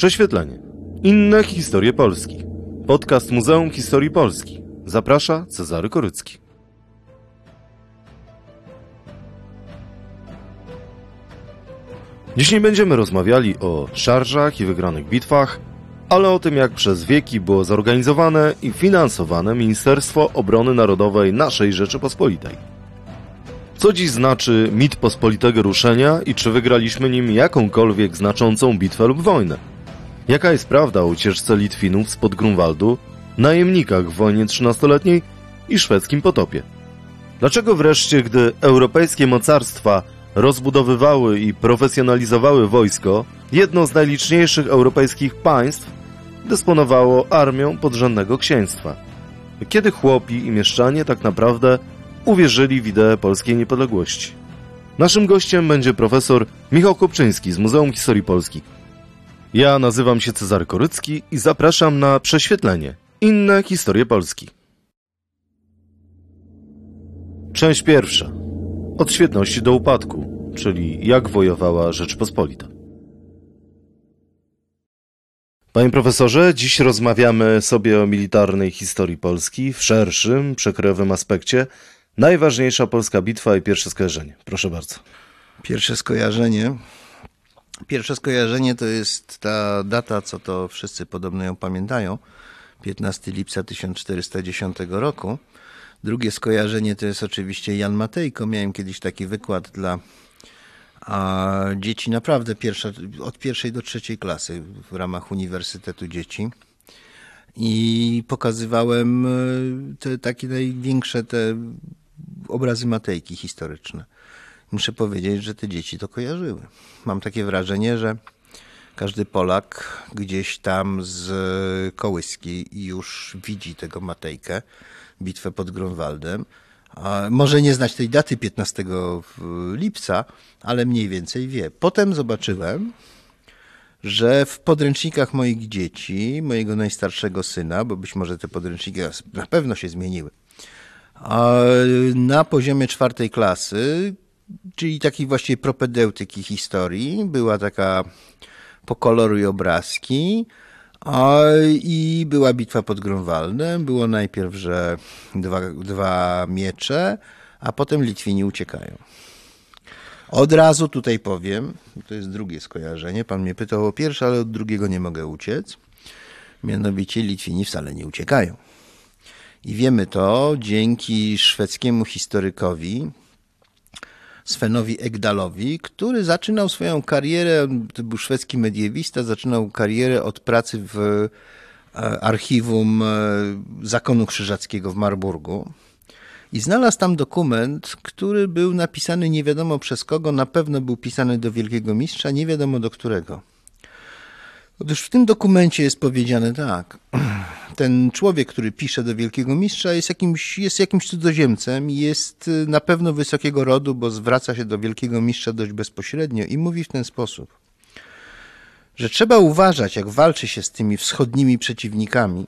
Prześwietlenie. Inne historie Polski. Podcast Muzeum Historii Polski. Zaprasza Cezary Korycki. Dziś nie będziemy rozmawiali o szarżach i wygranych bitwach, ale o tym, jak przez wieki było zorganizowane i finansowane Ministerstwo Obrony Narodowej naszej Rzeczypospolitej. Co dziś znaczy mit pospolitego ruszenia i czy wygraliśmy nim jakąkolwiek znaczącą bitwę lub wojnę? Jaka jest prawda o ucieczce Litwinów spod Grunwaldu, najemnikach w wojnie trzynastoletniej i szwedzkim potopie? Dlaczego wreszcie, gdy europejskie mocarstwa rozbudowywały i profesjonalizowały wojsko, jedno z najliczniejszych europejskich państw dysponowało armią podrzędnego księstwa? Kiedy chłopi i mieszczanie tak naprawdę uwierzyli w ideę polskiej niepodległości? Naszym gościem będzie profesor Michał Kopczyński z Muzeum Historii Polski. Ja nazywam się Cezary Korycki i zapraszam na prześwietlenie. Inne historie Polski. Część pierwsza. Od świetności do upadku, czyli jak wojowała Rzeczpospolita. Panie profesorze, dziś rozmawiamy sobie o militarnej historii Polski w szerszym, przekrojowym aspekcie. Najważniejsza polska bitwa i pierwsze skojarzenie. Proszę bardzo. Pierwsze skojarzenie. Pierwsze skojarzenie to jest ta data, co to wszyscy podobno ją pamiętają. 15 lipca 1410 roku. Drugie skojarzenie to jest oczywiście Jan Matejko. Miałem kiedyś taki wykład dla a dzieci naprawdę pierwsza, od pierwszej do trzeciej klasy w ramach Uniwersytetu Dzieci. I pokazywałem e, te takie największe te obrazy Matejki historyczne. Muszę powiedzieć, że te dzieci to kojarzyły. Mam takie wrażenie, że każdy Polak gdzieś tam z kołyski już widzi tego Matejkę, bitwę pod Grunwaldem. Może nie znać tej daty 15 lipca, ale mniej więcej wie. Potem zobaczyłem, że w podręcznikach moich dzieci, mojego najstarszego syna, bo być może te podręczniki na pewno się zmieniły, na poziomie czwartej klasy, czyli takiej właściwie propedeutyki historii, była taka po koloru i obrazki, i była bitwa pod Grunwaldem. Było najpierw, że dwa, dwa miecze, a potem Litwini uciekają. Od razu tutaj powiem, to jest drugie skojarzenie. Pan mnie pytał o pierwsze, ale od drugiego nie mogę uciec. Mianowicie Litwini wcale nie uciekają. I wiemy to dzięki szwedzkiemu historykowi Svenowi Egdalowi, który zaczynał swoją karierę, to był szwedzki mediewista, zaczynał karierę od pracy w e, archiwum e, Zakonu Krzyżackiego w Marburgu. I znalazł tam dokument, który był napisany nie wiadomo przez kogo, na pewno był pisany do wielkiego mistrza, nie wiadomo do którego. Otóż w tym dokumencie jest powiedziane tak. Ten człowiek, który pisze do wielkiego mistrza, jest jakimś, jest jakimś cudzoziemcem i jest y, na pewno wysokiego rodu, bo zwraca się do wielkiego mistrza dość bezpośrednio i mówi w ten sposób, że trzeba uważać, jak walczy się z tymi wschodnimi przeciwnikami,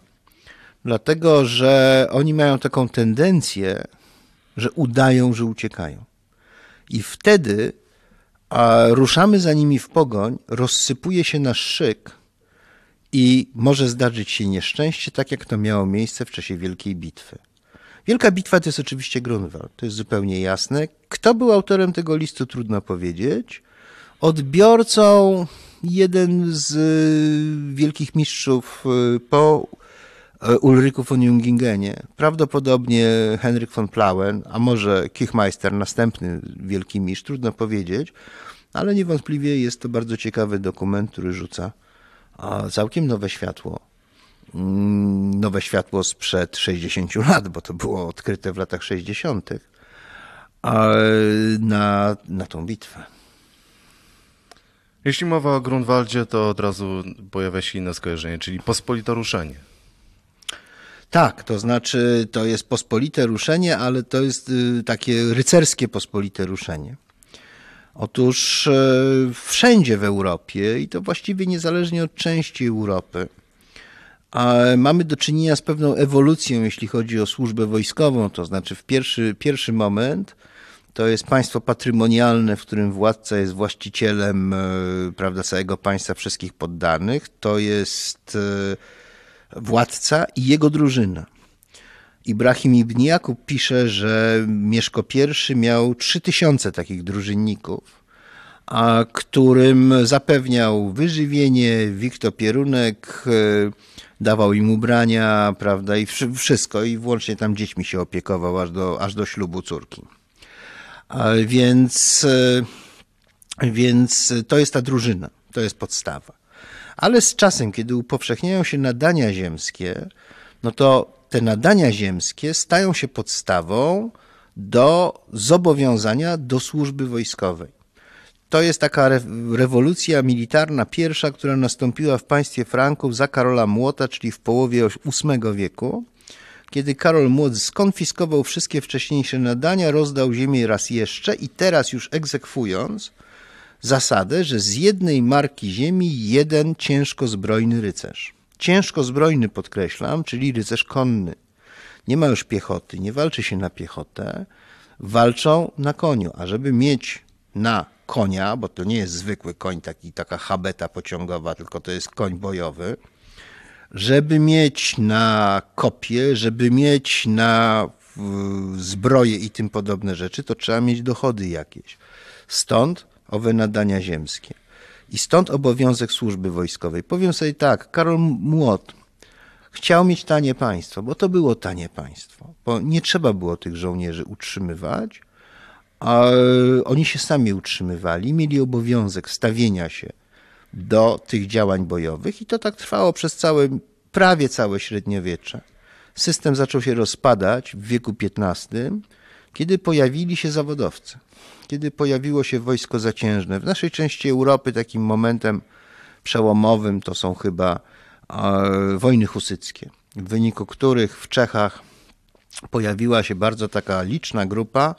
dlatego że oni mają taką tendencję, że udają, że uciekają. I wtedy a ruszamy za nimi w pogoń, rozsypuje się nasz szyk, i może zdarzyć się nieszczęście, tak jak to miało miejsce w czasie Wielkiej Bitwy. Wielka Bitwa to jest oczywiście Grunwald, to jest zupełnie jasne. Kto był autorem tego listu, trudno powiedzieć. Odbiorcą jeden z y, wielkich mistrzów y, po y, Ulryku von Jungingenie, prawdopodobnie Henryk von Plauen, a może Kichmeister, następny wielki mistrz, trudno powiedzieć, ale niewątpliwie jest to bardzo ciekawy dokument, który rzuca całkiem nowe światło. Mm, nowe światło sprzed 60 lat, bo to było odkryte w latach 60. na, na tą bitwę. Jeśli mowa o Grunwaldzie, to od razu pojawia się inne skojarzenie, czyli pospolite ruszenie. Tak, to znaczy to jest pospolite ruszenie, ale to jest y, takie rycerskie pospolite ruszenie. Otóż e, wszędzie w Europie i to właściwie niezależnie od części Europy, mamy do czynienia z pewną ewolucją, jeśli chodzi o służbę wojskową. To znaczy, w pierwszy, pierwszy moment To jest państwo patrymonialne, w którym władca jest właścicielem e, prawda, całego państwa, wszystkich poddanych. To jest e, władca i jego drużyna. Ibrahim Ibn Jakub pisze, że Mieszko I miał 3000 takich drużynników, a którym zapewniał wyżywienie, wiktopierunek, dawał im ubrania, prawda, i wszystko, i włącznie tam dziećmi się opiekował aż do, aż do ślubu córki. Więc, e, więc to jest ta drużyna, to jest podstawa. Ale z czasem, kiedy upowszechniają się nadania ziemskie, no to te nadania ziemskie stają się podstawą do zobowiązania do służby wojskowej. To jest taka rewolucja militarna pierwsza, która nastąpiła w państwie Franków za Karola Młota, czyli w połowie VIII wieku, kiedy Karol Młot skonfiskował wszystkie wcześniejsze nadania, rozdał ziemię raz jeszcze i teraz już egzekwując zasadę, że z jednej marki ziemi jeden ciężko zbrojny rycerz. Ciężko zbrojny podkreślam, czyli rycerz konny. Nie ma już piechoty, nie walczy się na piechotę, walczą na koniu, a żeby mieć na konia, bo to nie jest zwykły koń, taki, taka habeta pociągowa, tylko to jest koń bojowy, żeby mieć na kopie, żeby mieć na zbroje i tym podobne rzeczy, to trzeba mieć dochody jakieś. Stąd owe nadania ziemskie. I stąd obowiązek służby wojskowej. Powiem sobie tak, Karol Młot chciał mieć tanie państwo, bo to było tanie państwo, bo nie trzeba było tych żołnierzy utrzymywać, a oni się sami utrzymywali, mieli obowiązek stawienia się do tych działań bojowych i to tak trwało przez całe, prawie całe średniowiecze. System zaczął się rozpadać w wieku XV, kiedy pojawili się zawodowcy, kiedy pojawiło się wojsko zaciężne. W naszej części Europy takim momentem przełomowym to są chyba e, wojny husyckie, w wyniku których w Czechach pojawiła się bardzo taka liczna grupa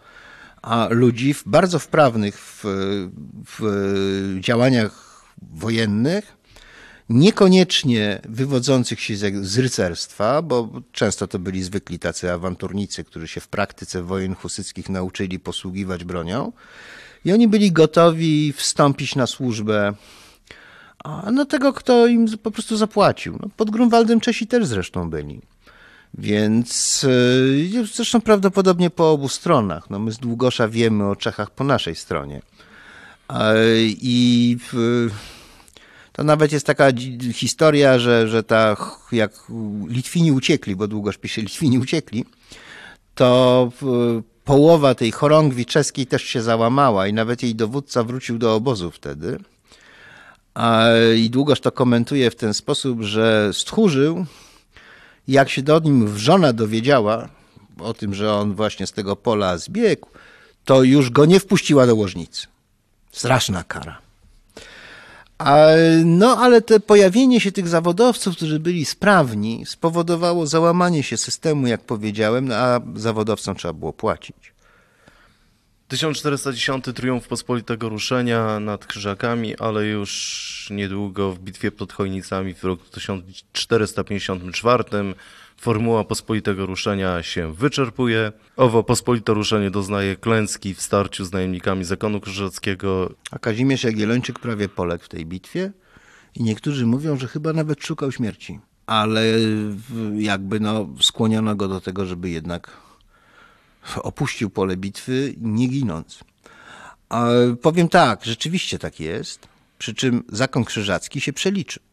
ludzi bardzo wprawnych w, w działaniach wojennych, niekoniecznie wywodzących się z, rycerstwa, bo często to byli zwykli tacy awanturnicy, którzy się w praktyce wojen husyckich nauczyli posługiwać bronią. I oni byli gotowi wstąpić na służbę no tego, kto im po prostu zapłacił. No, pod Grunwaldem Czesi też zresztą byli. Więc e, zresztą prawdopodobnie po obu stronach. No my z Długosza wiemy o Czechach po naszej stronie. I to nawet jest taka historia, że, że ta, jak Litwini uciekli, bo Długosz pisze Litwini uciekli, to połowa tej chorągwi czeskiej też się załamała i nawet jej dowódca wrócił do obozu wtedy. I Długosz to komentuje w ten sposób, że stchórzył, jak się do nim żona dowiedziała o tym, że on właśnie z tego pola zbiegł, to już go nie wpuściła do łożnicy. Straszna kara. No, ale to pojawienie się tych zawodowców, którzy byli sprawni, spowodowało załamanie się systemu, jak powiedziałem, no, a zawodowcom trzeba było płacić. 1410 triumf pospolitego ruszenia nad Krzyżakami, ale już niedługo w bitwie pod Chojnicami w roku 1454 formuła pospolitego ruszenia się wyczerpuje. Owo pospolite ruszenie doznaje klęski w starciu z najemnikami zakonu krzyżackiego. A Kazimierz Jagiellończyk prawie poległ w tej bitwie i niektórzy mówią, że chyba nawet szukał śmierci. Ale jakby no skłoniono go do tego, żeby jednak opuścił pole bitwy, nie ginąc. Powiem tak, rzeczywiście tak jest, przy czym zakon krzyżacki się przeliczył.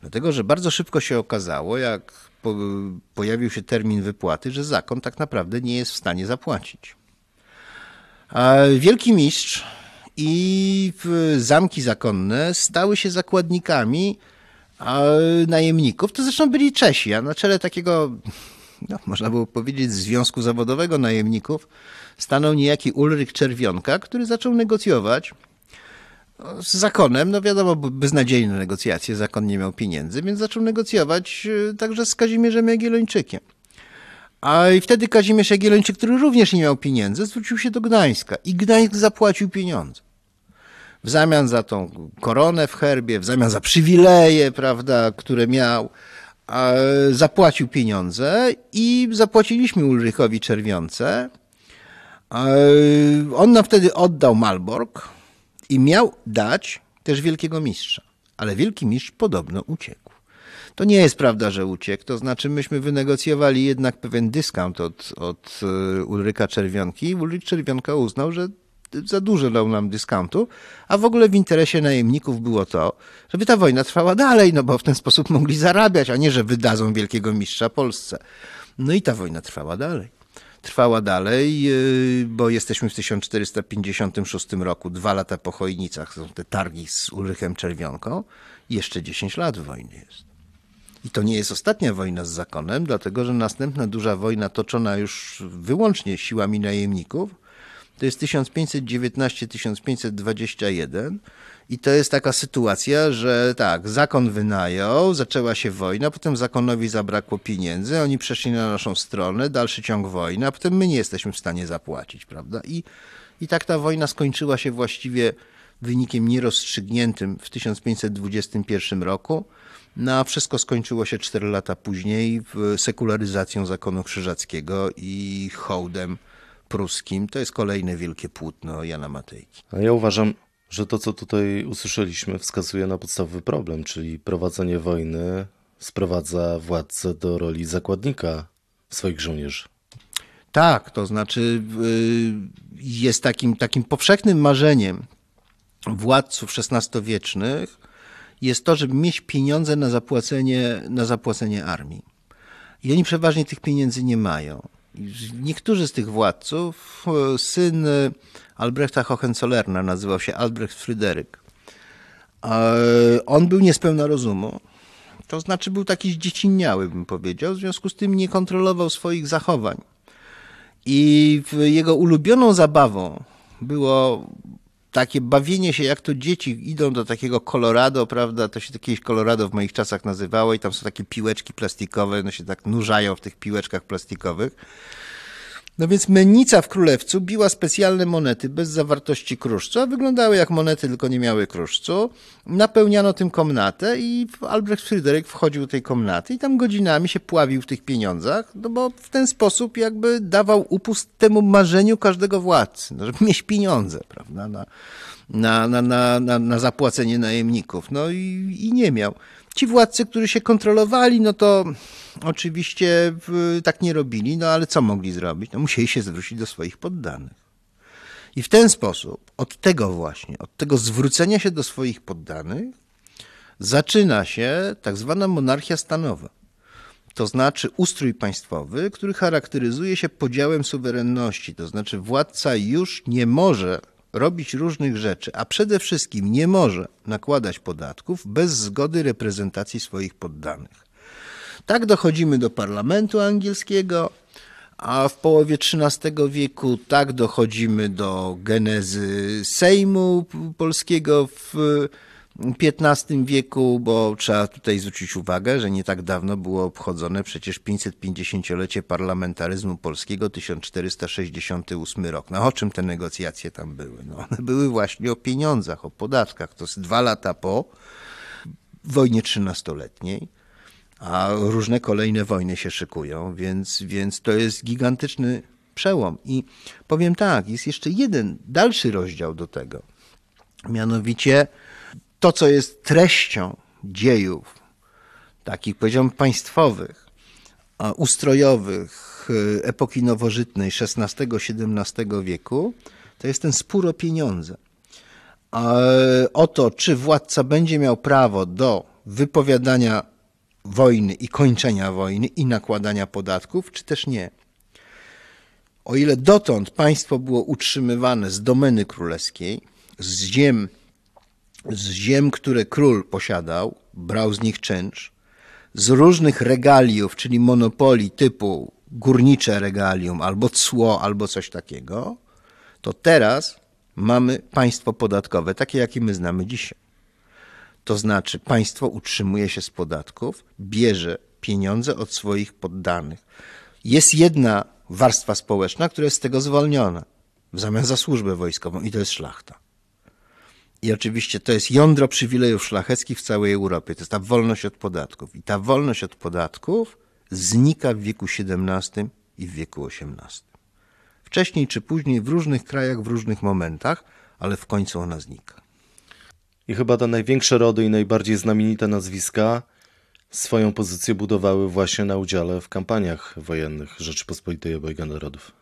Dlatego, że bardzo szybko się okazało, jak po, pojawił się termin wypłaty, że zakon tak naprawdę nie jest w stanie zapłacić. A Wielki Mistrz i zamki zakonne stały się zakładnikami najemników. To zresztą byli Czesi, a na czele takiego no, można było powiedzieć, związku zawodowego najemników, stanął niejaki Ulryk Czerwionka, który zaczął negocjować z zakonem. No wiadomo, beznadziejne negocjacje, zakon nie miał pieniędzy, więc zaczął negocjować e, także z Kazimierzem Jagiellończykiem. A i wtedy Kazimierz Jagiellończyk, który również nie miał pieniędzy, zwrócił się do Gdańska i Gdańsk zapłacił pieniądze. W zamian za tą koronę w herbie, w zamian za przywileje, prawda, które miał, zapłacił pieniądze i zapłaciliśmy Ulrychowi Czerwionce, On nam wtedy oddał Malbork i miał dać też wielkiego mistrza. Ale wielki mistrz podobno uciekł. To nie jest prawda, że uciekł. To znaczy, myśmy wynegocjowali jednak pewien dyskont od, od e, Ulryka Czerwionki. Ulryk Czerwionka uznał, że za dużo dał nam dyskontu, a w ogóle w interesie najemników było to, żeby ta wojna trwała dalej, no bo w ten sposób mogli zarabiać, a nie, że wydadzą wielkiego mistrza Polsce. No i ta wojna trwała dalej. Trwała dalej, y, bo jesteśmy w 1456 roku, dwa lata po Chojnicach, są te targi z Ulrychem Czerwionką, jeszcze 10 lat wojny jest. I to nie jest ostatnia wojna z zakonem, dlatego że następna duża wojna toczona już wyłącznie siłami najemników, to jest 1519-1521 i to jest taka sytuacja, że tak, zakon wynajął, zaczęła się wojna, potem zakonowi zabrakło pieniędzy, oni przeszli na naszą stronę, dalszy ciąg wojny, a potem my nie jesteśmy w stanie zapłacić, prawda? I, i tak ta wojna skończyła się właściwie wynikiem nierozstrzygniętym w 1521 roku. No a wszystko skończyło się 4 lata później sekularyzacją zakonu krzyżackiego i hołdem pruskim. To jest kolejne wielkie płótno Jana Matejki. Ja uważam, że to, co tutaj usłyszeliśmy, wskazuje na podstawowy problem, czyli prowadzenie wojny sprowadza władcę do roli zakładnika swoich żołnierzy. Tak, to znaczy y, jest takim, takim powszechnym marzeniem władców XVI-wiecznych jest to, żeby mieć pieniądze na zapłacenie, na zapłacenie armii. I oni przeważnie tych pieniędzy nie mają. Niektórzy z tych władców, e, syn Albrechta Hohenzollerna nazywał się Albrecht Fryderyk. On był niespełna rozumu, to znaczy był taki zdziecinniały, bym powiedział, w związku z tym nie kontrolował swoich zachowań. I jego ulubioną zabawą było takie bawienie się, jak to dzieci idą do takiego Colorado, prawda, to się jakieś Colorado w moich czasach nazywało i tam są takie piłeczki plastikowe, no się tak nurzają w tych piłeczkach plastikowych. No więc mennica w Królewcu biła specjalne monety bez zawartości kruszcu, a wyglądały jak monety, tylko nie miały kruszcu. Napełniano tym komnatę i Albrecht Fryderyk wchodził do tej komnaty i tam godzinami się pławił w tych pieniądzach, no bo w ten sposób jakby dawał upust temu marzeniu każdego władcy, no żeby mieć pieniądze, prawda, na, na, na, na, na, zapłacenie najemników. No i, i nie miał. Ci władcy, którzy się kontrolowali, no to oczywiście tak nie robili, no ale co mogli zrobić? No musieli się zwrócić do swoich poddanych. I w ten sposób, od tego właśnie, od tego zwrócenia się do swoich poddanych, zaczyna się tak zwana monarchia stanowa. To znaczy ustrój państwowy, który charakteryzuje się podziałem suwerenności. To znaczy władca już nie może robić różnych rzeczy, a przede wszystkim nie może nakładać podatków bez zgody reprezentacji swoich poddanych. Tak dochodzimy do parlamentu angielskiego, a w połowie XIII wieku tak dochodzimy do genezy Sejmu polskiego w XV wieku, bo trzeba tutaj zwrócić uwagę, że nie tak dawno było obchodzone przecież 550-lecie parlamentaryzmu polskiego, 1468 rok. No o czym te negocjacje tam były? No one były właśnie o pieniądzach, o podatkach. To jest dwa lata po wojnie trzynastoletniej, a różne kolejne wojny się szykują, więc, więc to jest gigantyczny przełom. I powiem tak, jest jeszcze jeden dalszy rozdział do tego. Mianowicie to, co jest treścią dziejów, takich powiedziałbym państwowych, ustrojowych e, epoki nowożytnej XVI-XVII wieku, to jest ten spór o pieniądze. O to, czy władca będzie miał prawo do wypowiadania wojny i kończenia wojny i nakładania podatków, czy też nie. O ile dotąd państwo było utrzymywane z domeny królewskiej, z ziem z ziem, które król posiadał, brał z nich czynsz, z różnych regaliów, czyli monopoli typu górnicze regalium, albo cło, albo coś takiego, to teraz mamy państwo podatkowe, takie jakie my znamy dzisiaj. To znaczy, państwo utrzymuje się z podatków, bierze pieniądze od swoich poddanych. Jest jedna warstwa społeczna, która jest z tego zwolniona w zamian za służbę wojskową, i to jest szlachta. I oczywiście to jest jądro przywilejów szlacheckich w całej Europie. To jest ta wolność od podatków. I ta wolność od podatków znika w wieku XVII i w wieku XVIII. Wcześniej czy później, w różnych krajach, w różnych momentach, ale w końcu ona znika. I chyba te największe rody i najbardziej znamienite nazwiska swoją pozycję budowały właśnie na udziale w kampaniach wojennych Rzeczypospolitej Obojga Narodów.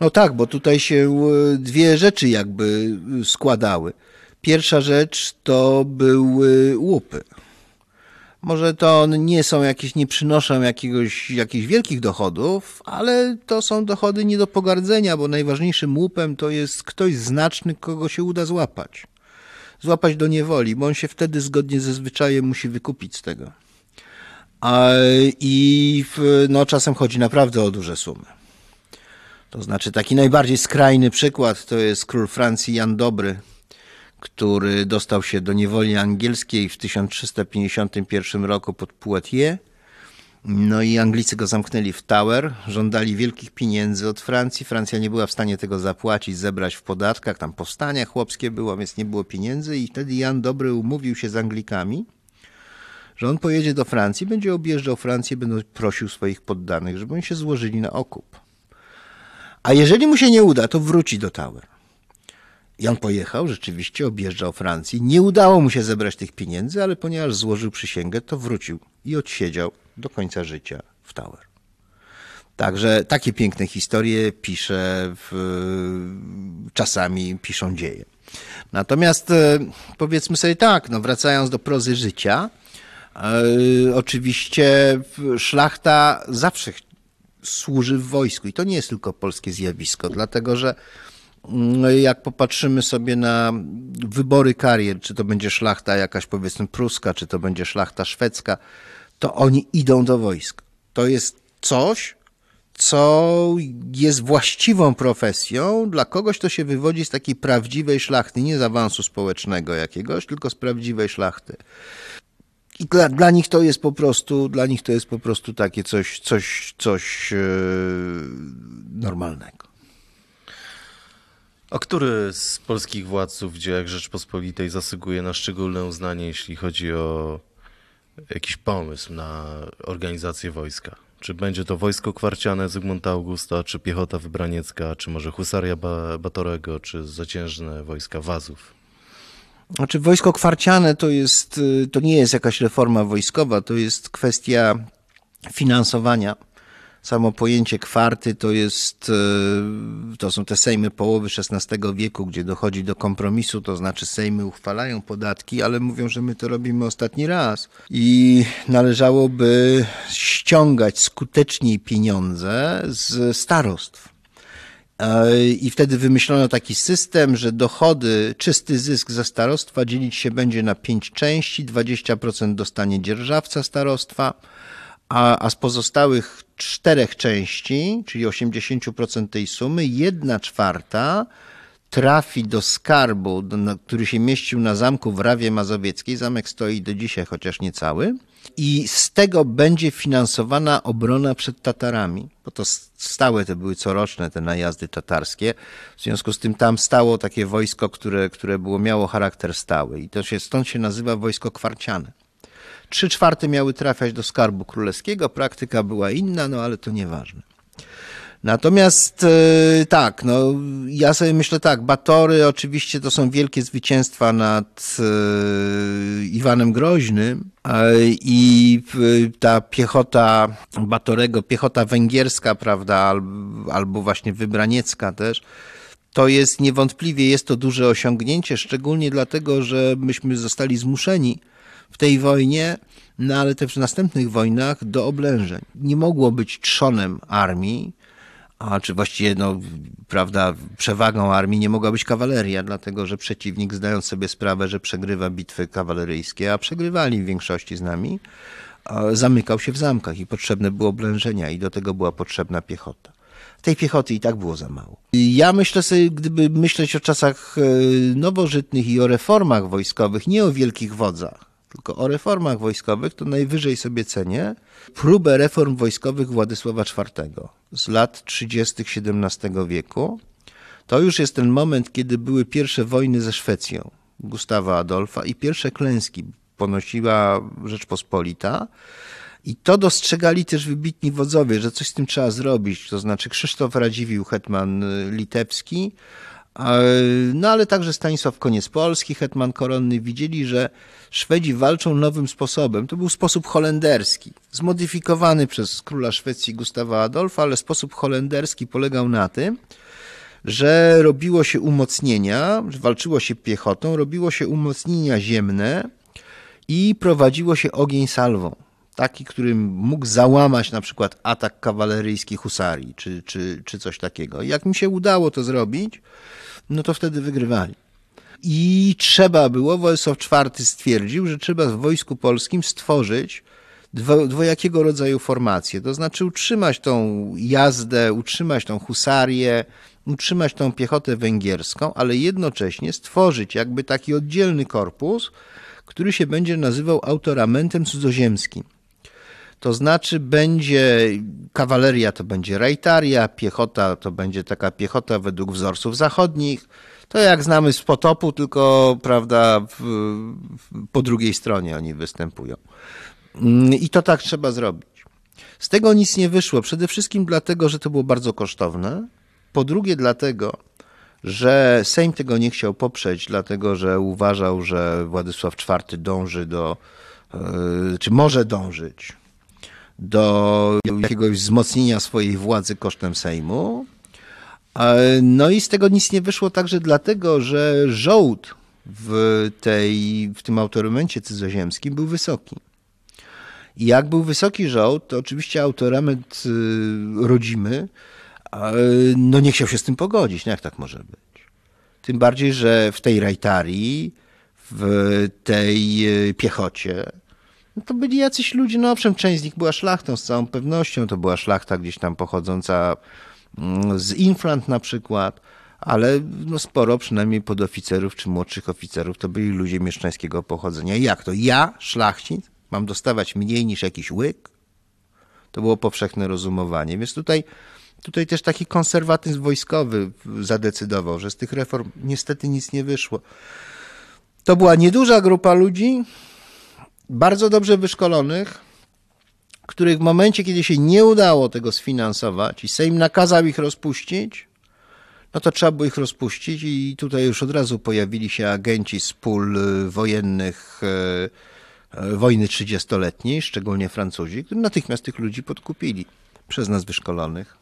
No tak, bo tutaj się e, dwie rzeczy jakby e, składały. Pierwsza rzecz to były łupy. Może to nie są jakieś, nie przynoszą jakiegoś, jakichś wielkich dochodów, ale to są dochody nie do pogardzenia, bo najważniejszym łupem to jest ktoś znaczny, kogo się uda złapać. Złapać do niewoli, bo on się wtedy zgodnie ze zwyczajem musi wykupić z tego. A, I no, czasem chodzi naprawdę o duże sumy. To znaczy taki najbardziej skrajny przykład to jest król Francji Jan Dobry, który dostał się do niewoli angielskiej w 1351 roku pod Poitiers. No i Anglicy go zamknęli w Tower, żądali wielkich pieniędzy od Francji. Francja nie była w stanie tego zapłacić, zebrać w podatkach, tam powstania chłopskie było, więc nie było pieniędzy i wtedy Jan Dobry umówił się z Anglikami, że on pojedzie do Francji, będzie objeżdżał Francję, będzie prosił swoich poddanych, żeby oni się złożyli na okup. A jeżeli mu się nie uda, to wróci do Tower. I on pojechał, rzeczywiście objeżdżał Francję. Nie udało mu się zebrać tych pieniędzy, ale ponieważ złożył przysięgę, to wrócił i odsiedział do końca życia w Tower. Także takie piękne historie pisze w, czasami piszą dzieje. Natomiast e, powiedzmy sobie tak, no wracając do prozy życia, e, oczywiście szlachta zawsze służy w wojsku i to nie jest tylko polskie zjawisko, dlatego że no jak popatrzymy sobie na wybory karier, czy to będzie szlachta jakaś powiedzmy pruska, czy to będzie szlachta szwedzka, to oni idą do wojska. To jest coś, co jest właściwą profesją dla kogoś, kto się wywodzi z takiej prawdziwej szlachty, nie z awansu społecznego jakiegoś, tylko z prawdziwej szlachty. I dla, dla nich to jest po prostu, dla nich to jest po prostu takie coś, coś, coś yy, normalnego. A który z polskich władców w dziejach Rzeczpospolitej zasługuje na szczególne uznanie, jeśli chodzi o jakiś pomysł na organizację wojska? Czy będzie to wojsko kwarciane Zygmunta Augusta, czy piechota wybraniecka, czy może husaria Batorego, czy zaciężne wojska Wazów? Znaczy wojsko kwarciane to jest, to nie jest jakaś reforma wojskowa, to jest kwestia finansowania Samo pojęcie kwarty to jest, e, to są te sejmy połowy XVI wieku, gdzie dochodzi do kompromisu, to znaczy sejmy uchwalają podatki, ale mówią, że my to robimy ostatni raz. I należałoby ściągać skuteczniej pieniądze z starostw. E, I wtedy wymyślono taki system, że dochody, czysty zysk ze starostwa dzielić się będzie na pięć części, 20% dostanie dzierżawca starostwa, a, a z pozostałych czterech części, czyli 80% tej sumy, jedna czwarta trafi do skarbu, który się mieścił na zamku w Rawie Mazowieckiej. Zamek stoi do dzisiaj, chociaż nie cały. I z tego będzie finansowana obrona przed Tatarami, bo to stałe te były coroczne te najazdy tatarskie. W związku z tym tam stało takie wojsko, które, które było, miało charakter stały. I to się, stąd się nazywa wojsko kwarciane. Trzy czwarte miały trafiać do skarbu królewskiego, praktyka była inna, no ale to nieważne. Natomiast e, tak, no ja sobie myślę tak, Batory oczywiście to są wielkie zwycięstwa nad e, Iwanem Groźnym i ta piechota Batorego, piechota węgierska, prawda, albo właśnie wybraniecka też, to jest niewątpliwie jest to duże osiągnięcie, szczególnie dlatego, że myśmy zostali zmuszeni w tej wojnie, no ale też w następnych wojnach do oblężeń. Nie mogło być trzonem armii, a czy właściwie, no, prawda, przewagą armii nie mogła być kawaleria, dlatego że przeciwnik, zdając sobie sprawę, że przegrywa bitwy kawaleryjskie, a przegrywali w większości z nami, zamykał się w zamkach i potrzebne było oblężenia i do tego była potrzebna piechota. Tej piechoty i tak było za mało. Ja myślę sobie, gdyby myśleć o czasach e, nowożytnych i o reformach wojskowych, nie o wielkich wodzach, tylko o reformach wojskowych, to najwyżej sobie cenię próbę reform wojskowych Władysława IV z lat 30. XVII wieku. To już jest ten moment, kiedy były pierwsze wojny ze Szwecją Gustawa Adolfa i pierwsze klęski ponosiła Rzeczpospolita. I to dostrzegali też wybitni wodzowie, że coś z tym trzeba zrobić. To znaczy Krzysztof Radziwił, hetman litewski, no ale także Stanisław Koniec-Polski, hetman koronny, widzieli, że Szwedzi walczą nowym sposobem. To był sposób holenderski, zmodyfikowany przez króla Szwecji Gustawa Adolfa, ale sposób holenderski polegał na tym, że robiło się umocnienia, walczyło się piechotą, robiło się umocnienia ziemne i prowadziło się ogień salwą. Taki, który mógł załamać na przykład atak kawaleryjski husarii, czy, czy, czy coś takiego. Jak mi się udało to zrobić, no to wtedy wygrywali. I trzeba było, Władysław IV stwierdził, że trzeba w Wojsku Polskim stworzyć dwojakiego rodzaju formacje, to znaczy utrzymać tą jazdę, utrzymać tą husarię, utrzymać tą piechotę węgierską, ale jednocześnie stworzyć jakby taki oddzielny korpus, który się będzie nazywał autoramentem cudzoziemskim. To znaczy będzie kawaleria to będzie rajtaria, piechota to będzie taka piechota według wzorców zachodnich. To jak znamy z potopu, tylko prawda, w, w, po drugiej stronie oni występują. Mm, I to tak trzeba zrobić. Z tego nic nie wyszło. Przede wszystkim dlatego, że to było bardzo kosztowne. Po drugie, dlatego, że Sejm tego nie chciał poprzeć, dlatego że uważał, że Władysław IV dąży do, e, czy może dążyć do jakiegoś wzmocnienia swojej władzy kosztem Sejmu. No i z tego nic nie wyszło także dlatego, że żołd w, tej, w tym autorymencie cudzoziemskim był wysoki. I jak był wysoki żołd, to oczywiście autorament y, rodzimy no nie chciał się z tym pogodzić. No jak tak może być? Tym bardziej, że w tej rajtarii, w tej y, piechocie, no to byli jacyś ludzie, no owszem, część z nich była szlachtą z całą pewnością, to była szlachta gdzieś tam pochodząca mm, z Inflant na przykład, ale no sporo przynajmniej podoficerów czy młodszych oficerów to byli ludzie mieszczańskiego pochodzenia. Jak to? Ja, szlachcic, mam dostawać mniej niż jakiś łyk? To było powszechne rozumowanie, więc tutaj, tutaj też taki konserwatyzm wojskowy zadecydował, że z tych reform niestety nic nie wyszło. To była nieduża grupa ludzi, bardzo dobrze wyszkolonych, których w momencie, kiedy się nie udało tego sfinansować i Sejm nakazał ich rozpuścić, no to trzeba było ich rozpuścić i tutaj już od razu pojawili się agenci z pól y, wojennych y, y, wojny trzydziestoletniej, szczególnie Francuzi, którzy natychmiast tych ludzi podkupili przez nas wyszkolonych,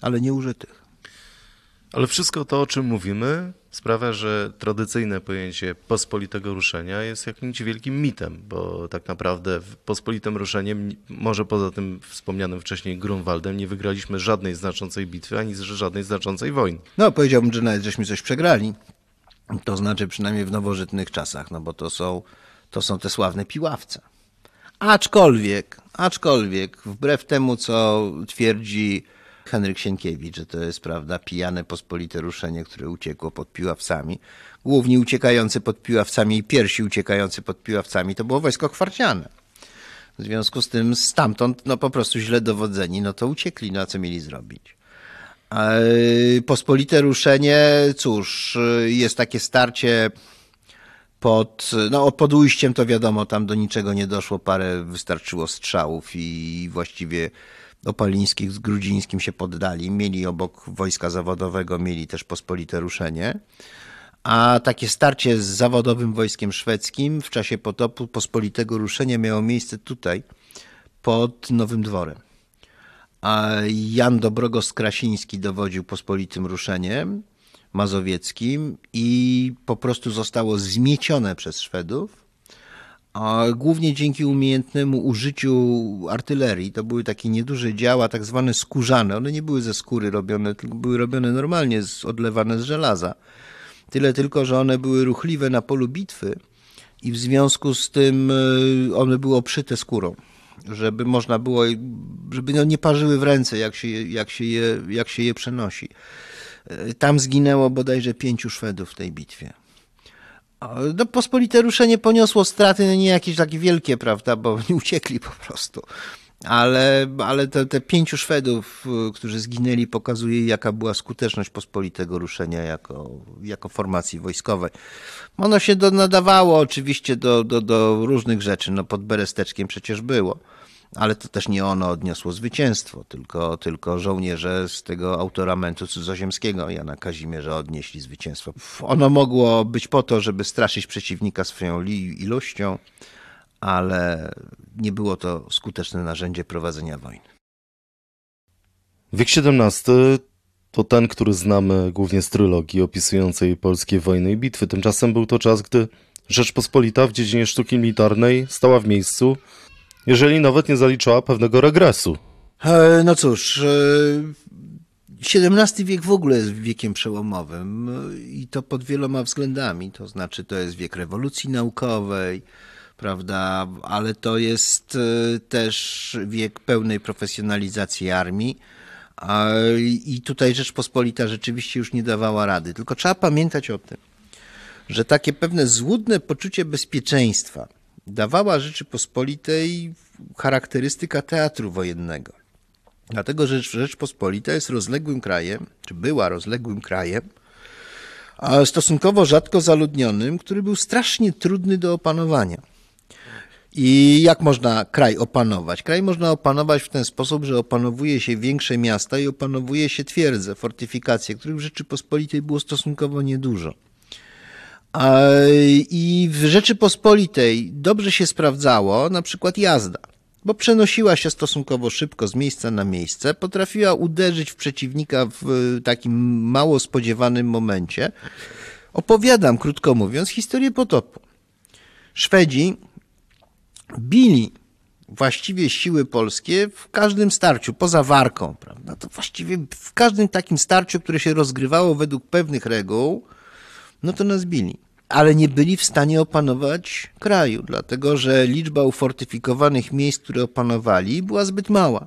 ale nieużytych. Ale wszystko to, o czym mówimy, sprawia, że tradycyjne pojęcie pospolitego ruszenia jest jakimś wielkim mitem, bo tak naprawdę pospolitym ruszeniem, może poza tym wspomnianym wcześniej Grunwaldem, nie wygraliśmy żadnej znaczącej bitwy, ani żadnej znaczącej wojny. No, powiedziałbym, że nawet żeśmy coś przegrali. To znaczy przynajmniej w nowożytnych czasach, no bo to są, to są te sławne piławce. Aczkolwiek, aczkolwiek, wbrew temu, co twierdzi Henryk Sienkiewicz, że to jest, prawda, pijane pospolite ruszenie, które uciekło pod piławcami. Głównie uciekający pod piławcami i pierwsi uciekający pod piławcami to było wojsko kwarciane. W związku z tym stamtąd, no po prostu źle dowodzeni, no to uciekli, no a co mieli zrobić? Pospolite ruszenie, cóż, jest takie starcie pod, no pod ujściem to wiadomo, tam do niczego nie doszło, parę wystarczyło strzałów i właściwie Opalińskich z Grudzińskim się poddali, mieli obok wojska zawodowego, mieli też pospolite ruszenie. A takie starcie z zawodowym wojskiem szwedzkim w czasie potopu pospolitego ruszenia miało miejsce tutaj, pod Nowym Dworem. A Jan Dobrogos-Krasiński dowodził pospolitym ruszeniem mazowieckim i po prostu zostało zmiecione przez Szwedów a głównie dzięki umiejętnemu użyciu artylerii. To były takie nieduże działa, tak zwane skórzane. One nie były ze skóry robione, tylko były robione normalnie, odlewane z żelaza. Tyle tylko, że one były ruchliwe na polu bitwy i w związku z tym e, one były obszyte skórą, żeby można było, żeby no nie parzyły w ręce, jak się, jak się, je, jak się je przenosi. E, tam zginęło bodajże pięciu Szwedów w tej bitwie. No, pospolite ruszenie poniosło straty, no nie jakieś takie wielkie, prawda, bo nie uciekli po prostu. Ale, ale te, te pięciu Szwedów, którzy zginęli, pokazuje, jaka była skuteczność pospolitego ruszenia jako, jako formacji wojskowej. Ono się do, nadawało oczywiście do, do, do różnych rzeczy, no pod Beresteczkiem przecież było. Ale to też nie ono odniosło zwycięstwo, tylko, tylko żołnierze z tego autoramentu cudzoziemskiego Jana Kazimierza odnieśli zwycięstwo. Ono mogło być po to, żeby straszyć przeciwnika swoją ilością, ale nie było to skuteczne narzędzie prowadzenia wojny. Wiek XVII to ten, który znamy głównie z trylogii opisującej polskie wojny i bitwy. Tymczasem był to czas, gdy Rzeczpospolita w dziedzinie sztuki militarnej stała w miejscu, jeżeli nawet nie zaliczała pewnego regresu. E, no cóż, XVII e, wiek w ogóle jest wiekiem przełomowym i to pod wieloma względami. To znaczy, to jest wiek rewolucji naukowej, prawda, ale to jest e, też wiek pełnej profesjonalizacji armii. I tutaj Rzeczpospolita rzeczywiście już nie dawała rady. Tylko trzeba pamiętać o tym, że takie pewne złudne poczucie bezpieczeństwa dawała Rzeczypospolitej charakterystyka teatru wojennego. Dlatego, że Rzeczpospolita jest rozległym krajem, czy była rozległym krajem, a stosunkowo rzadko zaludnionym, który był strasznie trudny do opanowania. I jak można kraj opanować? Kraj można opanować w ten sposób, że opanowuje się większe miasta i opanowuje się twierdze, fortyfikacje, których w Rzeczypospolitej było stosunkowo niedużo. I w Rzeczypospolitej dobrze się sprawdzało na przykład jazda, bo przenosiła się stosunkowo szybko z miejsca na miejsce, potrafiła uderzyć w przeciwnika w takim mało spodziewanym momencie. Opowiadam, krótko mówiąc, historię potopu. Szwedzi bili właściwie siły polskie w każdym starciu, poza Warką, prawda? To właściwie w każdym takim starciu, które się rozgrywało według pewnych reguł, no to nas bili. Ale nie byli w stanie opanować kraju, dlatego że liczba ufortyfikowanych miejsc, które opanowali, była zbyt mała.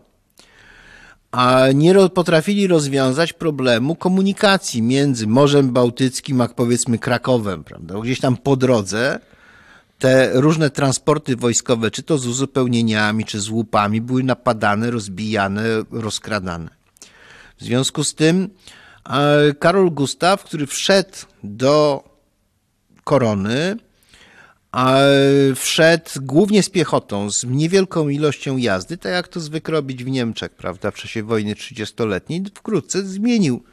A nie potrafili rozwiązać problemu komunikacji między Morzem Bałtyckim a powiedzmy Krakowem, prawda? Gdzieś tam po drodze te różne transporty wojskowe, czy to z uzupełnieniami, czy z łupami, były napadane, rozbijane, rozkradane. W związku z tym Karol Gustaw, który wszedł do korony, wszedł głównie z piechotą, z niewielką ilością jazdy, tak jak to zwykle robić w Niemczech, prawda, w czasie wojny 30-letniej, wkrótce zmienił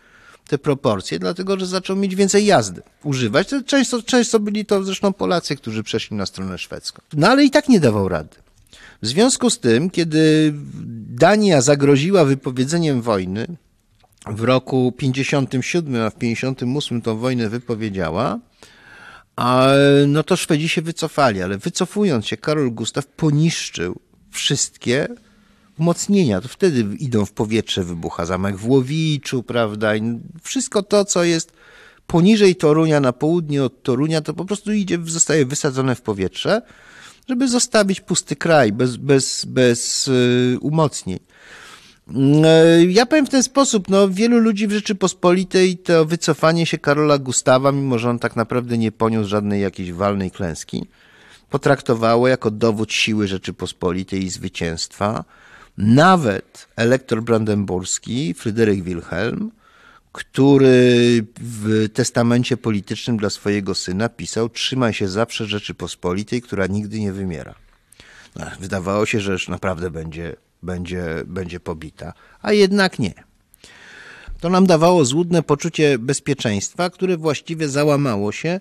te proporcje, dlatego że zaczął mieć więcej jazdy, używać. Często, często byli to zresztą Polacy, którzy przeszli na stronę szwedzką. No ale i tak nie dawał rady. W związku z tym, kiedy Dania zagroziła wypowiedzeniem wojny w roku 57, a w 58 tą wojnę wypowiedziała, a, no to Szwedzi się wycofali, ale wycofując się, Karol Gustaw poniszczył wszystkie umocnienia. To wtedy idą w powietrze, wybucha zamek w Łowiczu, prawda? I wszystko to, co jest poniżej Torunia, na południe od Torunia, to po prostu idzie, zostaje wysadzone w powietrze, żeby zostawić pusty kraj bez, bez, bez yy, umocnień. Yy, ja powiem w ten sposób, no, wielu ludzi w Rzeczypospolitej to wycofanie się Karola Gustawa, mimo że on tak naprawdę nie poniósł żadnej jakiejś walnej klęski, potraktowało jako dowód siły Rzeczypospolitej i zwycięstwa. Nawet elektor brandenburski Fryderyk Wilhelm, który w testamencie politycznym dla swojego syna pisał: Trzymaj się zawsze Rzeczypospolitej, która nigdy nie wymiera. No, wydawało się, że już naprawdę będzie, będzie, będzie pobita, a jednak nie. To nam dawało złudne poczucie bezpieczeństwa, które właściwie załamało się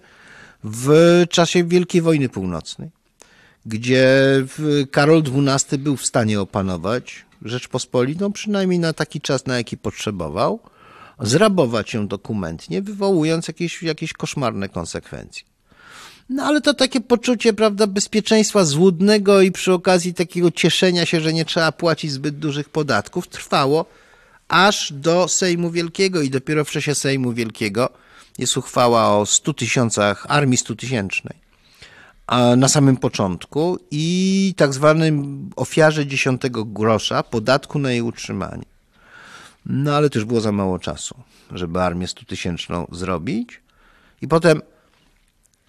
w czasie Wielkiej Wojny Północnej gdzie Karol XII był w stanie opanować Rzeczpospolitą, przynajmniej na taki czas, na jaki potrzebował, zrabować ją dokumentnie, wywołując jakieś, jakieś koszmarne konsekwencje. No ale to takie poczucie, prawda, bezpieczeństwa złudnego i przy okazji takiego cieszenia się, że nie trzeba płacić zbyt dużych podatków, trwało aż do Sejmu Wielkiego i dopiero w czasie Sejmu Wielkiego jest uchwała o 100 tysiącach, armii 100 tysięcznej na samym początku i tak zwanym ofiarze dziesiątego grosza, podatku na jej utrzymanie. No ale też było za mało czasu, żeby armię stutysięczną zrobić. I potem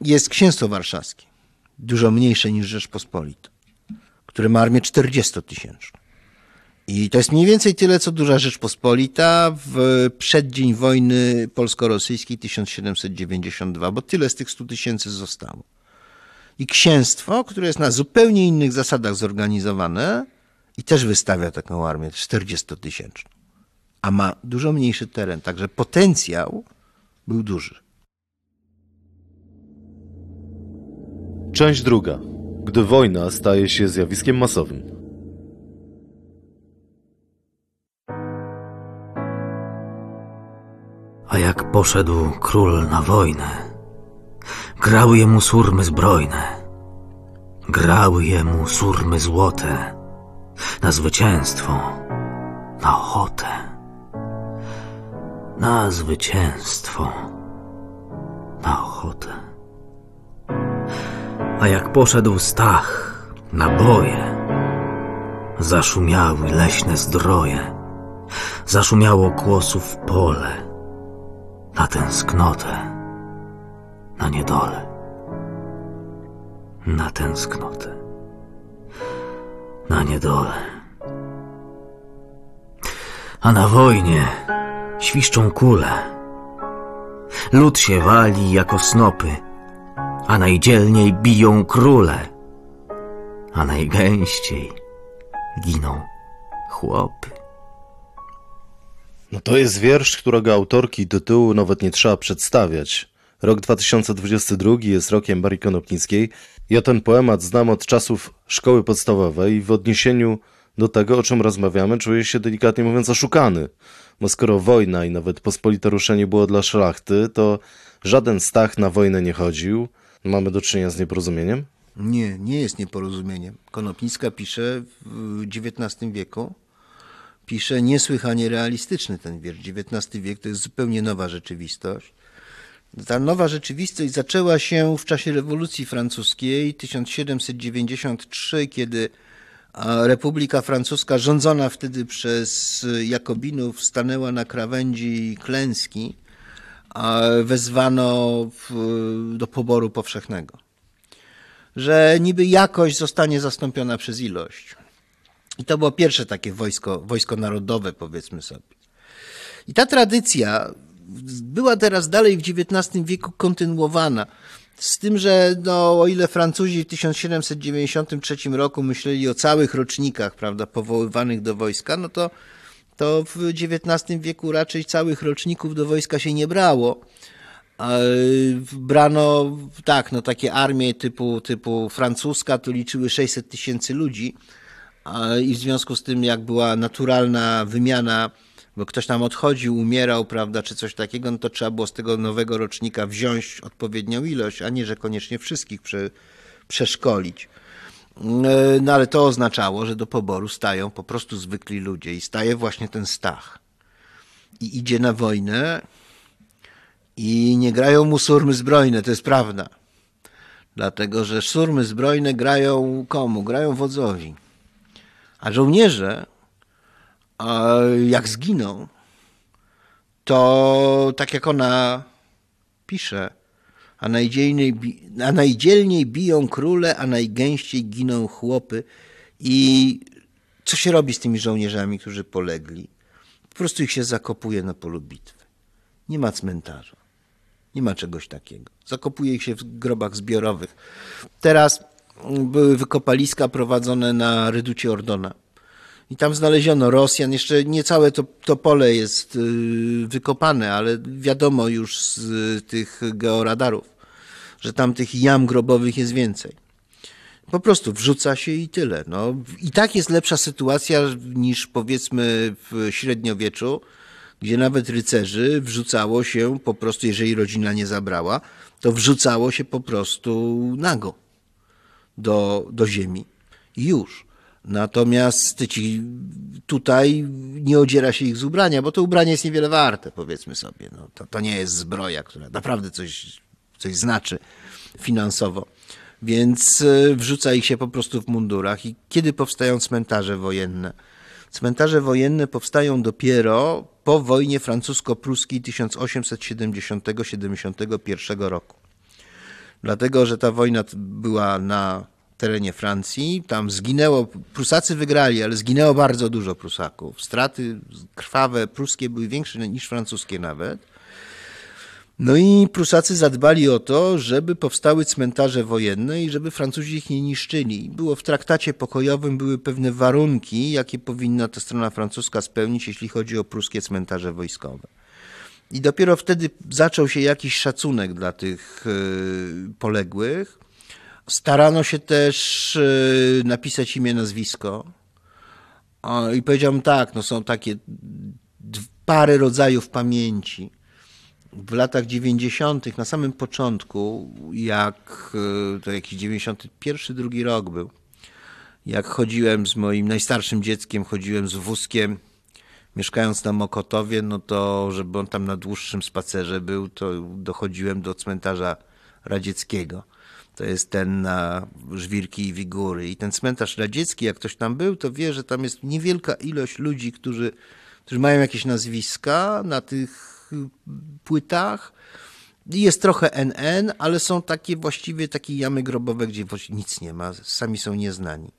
jest księstwo warszawskie, dużo mniejsze niż Rzeczpospolita, które ma armię 40-tysięczną. I to jest mniej więcej tyle, co duża Rzeczpospolita w przeddzień wojny polsko-rosyjskiej 1792, bo tyle z tych 100 tysięcy zostało i księstwo, które jest na zupełnie innych zasadach zorganizowane i też wystawia taką armię 40-tysięczną, a ma dużo mniejszy teren, także potencjał był duży. Część druga. Gdy wojna staje się zjawiskiem masowym. A jak poszedł król na wojnę, grały jemu surmy zbrojne, grały jemu surmy złote, na zwycięstwo, na ochotę, na zwycięstwo, na ochotę. A jak poszedł Stach na boje, zaszumiały leśne zdroje, zaszumiało kłosów pole, na tęsknotę, na niedolę, na tęsknotę, na niedolę. A na wojnie świszczą kule, lud się wali jako snopy, a najdzielniej biją króle, a najgęściej giną chłopy. No to jest wiersz, którego autorki i tytułu nawet nie trzeba przedstawiać. Rok 2022 jest rokiem Barii Konopnickiej. Ja ten poemat znam od czasów szkoły podstawowej i w odniesieniu do tego, o czym rozmawiamy, czuję się delikatnie mówiąc oszukany. Bo skoro wojna i nawet pospolite ruszenie było dla szlachty, to żaden Stach na wojnę nie chodził. Mamy do czynienia z nieporozumieniem? Nie, nie jest nieporozumieniem. Konopnicka pisze w XIX wieku, pisze niesłychanie realistyczny ten wiersz. XIX wiek to jest zupełnie nowa rzeczywistość. Ta nowa rzeczywistość zaczęła się w czasie rewolucji francuskiej 1793, kiedy Republika Francuska, rządzona wtedy przez Jakobinów, stanęła na krawędzi klęski, wezwano do poboru powszechnego. Że niby jakość zostanie zastąpiona przez ilość. I to było pierwsze takie wojsko, wojsko narodowe, powiedzmy sobie. I ta tradycja była teraz dalej w XIX wieku kontynuowana. Z tym, że no, o ile Francuzi w 1793 roku myśleli o całych rocznikach, prawda, powoływanych do wojska, no to, to w XIX wieku raczej całych roczników do wojska się nie brało. Brano, tak, no takie armie typu, typu francuska to liczyły 600 tysięcy ludzi i w związku z tym, jak była naturalna wymiana, bo ktoś tam odchodził, umierał, prawda, czy coś takiego, no to trzeba było z tego nowego rocznika wziąć odpowiednią ilość, a nie, że koniecznie wszystkich prze, przeszkolić. No ale to oznaczało, że do poboru stają po prostu zwykli ludzie i staje właśnie ten Stach. I idzie na wojnę i nie grają mu surmy zbrojne, to jest prawda. Dlatego, że surmy zbrojne grają komu? Grają wodzowi. A żołnierze, jak zginą, to tak jak ona pisze, a najdzielniej, a najdzielniej biją króle, a najgęściej giną chłopy. I co się robi z tymi żołnierzami, którzy polegli? Po prostu ich się zakopuje na polu bitwy. Nie ma cmentarza. Nie ma czegoś takiego. Zakopuje ich się w grobach zbiorowych. Teraz były wykopaliska prowadzone na reducie Ordona. I tam znaleziono Rosjan. Jeszcze nie całe to, to pole jest y, wykopane, ale wiadomo już z tych georadarów, że tam tych jam grobowych jest więcej. Po prostu wrzuca się i tyle. No. I tak jest lepsza sytuacja niż powiedzmy w średniowieczu, gdzie nawet rycerzy wrzucało się po prostu, jeżeli rodzina nie zabrała, to wrzucało się po prostu nago do, do ziemi. I już. Natomiast ci tutaj nie odziera się ich z ubrania, bo to ubranie jest niewiele warte, powiedzmy sobie. No, to, to nie jest zbroja, która naprawdę coś, coś znaczy finansowo. Więc e, wrzuca ich się po prostu w mundurach. I kiedy powstają cmentarze wojenne? Cmentarze wojenne powstają dopiero po wojnie francusko-pruskiej 1870-71 roku. Dlatego, że ta wojna była na terenie Francji. Tam zginęło, Prusacy wygrali, ale zginęło bardzo dużo Prusaków. Straty krwawe pruskie były większe niż francuskie nawet. No i Prusacy zadbali o to, żeby powstały cmentarze wojenne i żeby Francuzi ich nie niszczyli. Było w traktacie pokojowym były pewne warunki, jakie powinna ta strona francuska spełnić, jeśli chodzi o pruskie cmentarze wojskowe. I dopiero wtedy zaczął się jakiś szacunek dla tych y, poległych. Starano się też y, napisać imię, nazwisko. I powiedziałbym tak, no są takie parę rodzajów pamięci w latach 90., na samym początku, jak e, to jakiś 91, drugi rok był, jak chodziłem z moim najstarszym dzieckiem, chodziłem z wózkiem, mieszkając na Mokotowie, no to żeby on tam na dłuższym spacerze był, to dochodziłem do cmentarza radzieckiego. To jest ten na Żwirki i Wigury. I ten cmentarz radziecki, jak ktoś tam był, to wie, że tam jest niewielka ilość ludzi, którzy, którzy mają jakieś nazwiska na tych płytach. Jest trochę NN, ale są takie właściwie takie jamy grobowe, gdzie nic nie ma, sami są nieznani.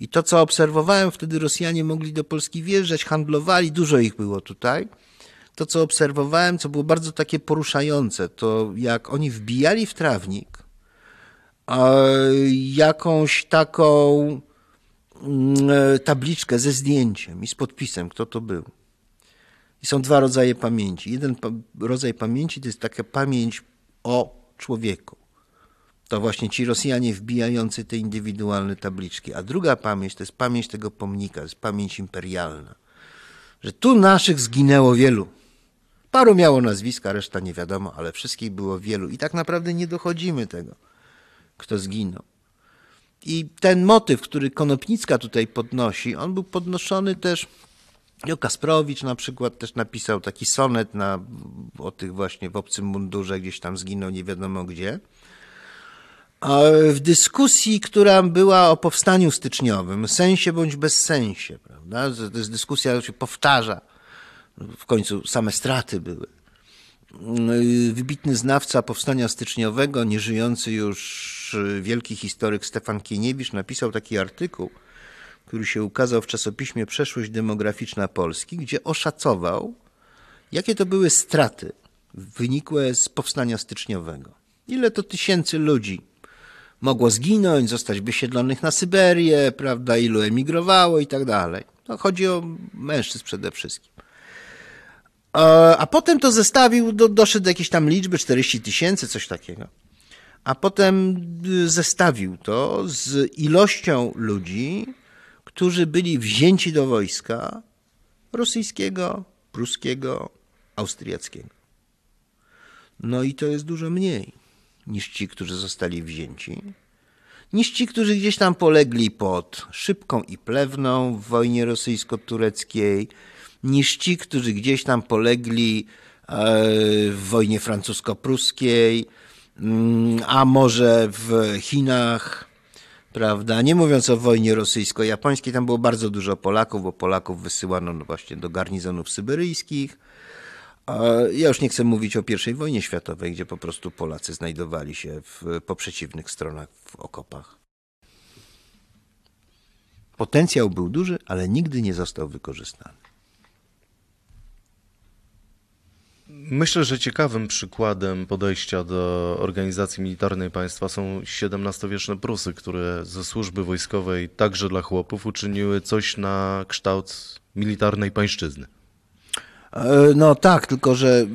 I to, co obserwowałem, wtedy Rosjanie mogli do Polski wjeżdżać, handlowali, dużo ich było tutaj. To, co obserwowałem, co było bardzo takie poruszające, to jak oni wbijali w trawnik jakąś taką mm, e, tabliczkę ze zdjęciem i z podpisem, kto to był. I są dwa rodzaje pamięci. Jeden rodzaj pamięci to jest taka pamięć o człowieku. To właśnie ci Rosjanie wbijający te indywidualne tabliczki. A druga pamięć to jest pamięć tego pomnika, to jest pamięć imperialna. Że tu naszych zginęło wielu. Paru miało nazwiska, reszta nie wiadomo, ale wszystkich było wielu. I tak naprawdę nie dochodzimy tego, kto zginął. I ten motyw, który Konopnicka tutaj podnosi, on był podnoszony też Jo Kasprowicz na przykład też napisał taki sonet na, o tych właśnie w obcym mundurze, gdzieś tam zginął nie wiadomo gdzie. A w dyskusji, która była o powstaniu styczniowym, sensie bądź bez sensie, prawda? To jest dyskusja, która się powtarza. W końcu same straty były. Wybitny znawca powstania styczniowego, nieżyjący już wielki historyk Stefan Kieniewicz napisał taki artykuł, który się ukazał w czasopiśmie Przeszłość demograficzna Polski, gdzie oszacował, jakie to były straty wynikłe z powstania styczniowego. Ile to tysięcy ludzi mogło zginąć, zostać wysiedlonych na Syberię, prawda, ilu emigrowało i tak dalej. No, chodzi o mężczyzn przede wszystkim. A, potem to zestawił, do, doszedł do jakiejś tam liczby, 40 tysięcy, coś takiego. A potem y, zestawił to z ilością ludzi, którzy byli wzięci do wojska rosyjskiego, pruskiego, austriackiego. No i to jest dużo mniej niż ci, którzy zostali wzięci, niż ci, którzy gdzieś tam polegli pod Szybką i Plewną w wojnie rosyjsko-tureckiej, niż ci, którzy gdzieś tam polegli e, w wojnie francusko-pruskiej, a może w Chinach, prawda? Nie mówiąc o wojnie rosyjsko-japońskiej, tam było bardzo dużo Polaków, bo Polaków wysyłano no właśnie do garnizonów syberyjskich. Ja już nie chcę mówić o I wojnie światowej, gdzie po prostu Polacy znajdowali się w, po przeciwnych stronach w okopach. Potencjał był duży, ale nigdy nie został wykorzystany. Myślę, że ciekawym przykładem podejścia do organizacji militarnej państwa są XVII-wieczne Prusy, które ze służby wojskowej także dla chłopów uczyniły coś na kształt militarnej pańszczyzny. E, no tak, tylko że y,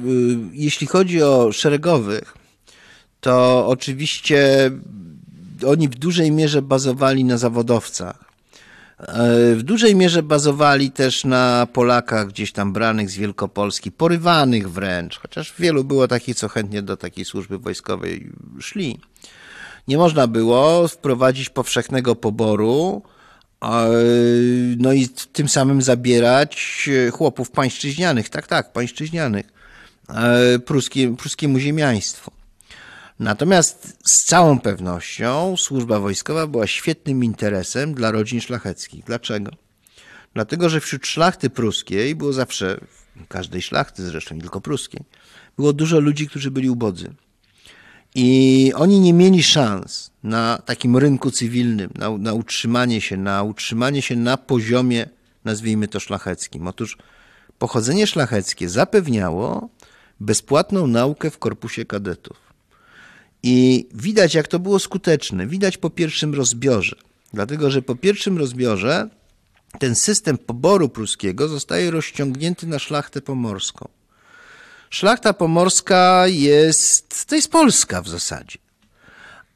jeśli chodzi o szeregowych, to oczywiście oni w dużej mierze bazowali na zawodowcach. E, w dużej mierze bazowali też na Polakach gdzieś tam branych z Wielkopolski, porywanych wręcz, chociaż wielu było takich, co chętnie do takiej służby wojskowej szli. Nie można było wprowadzić powszechnego poboru, no i tym samym zabierać chłopów pańszczyźnianych, tak, tak, pańszczyźnianych, e, pruskie, pruskiemu ziemiaństwu. Natomiast z całą pewnością służba wojskowa była świetnym interesem dla rodzin szlacheckich. Dlaczego? Dlatego, że wśród szlachty pruskiej było zawsze, każdej szlachty zresztą, nie tylko pruskiej, było dużo ludzi, którzy byli ubodzy. I oni nie mieli szans na takim rynku cywilnym, na, na utrzymanie się, na utrzymanie się na poziomie, nazwijmy to szlacheckim. Otóż pochodzenie szlacheckie zapewniało bezpłatną naukę w korpusie kadetów. I widać, jak to było skuteczne. Widać po pierwszym rozbiorze. Dlatego, że po pierwszym rozbiorze ten system poboru pruskiego zostaje rozciągnięty na szlachtę pomorską. Szlachta pomorska jest, to jest Polska w zasadzie.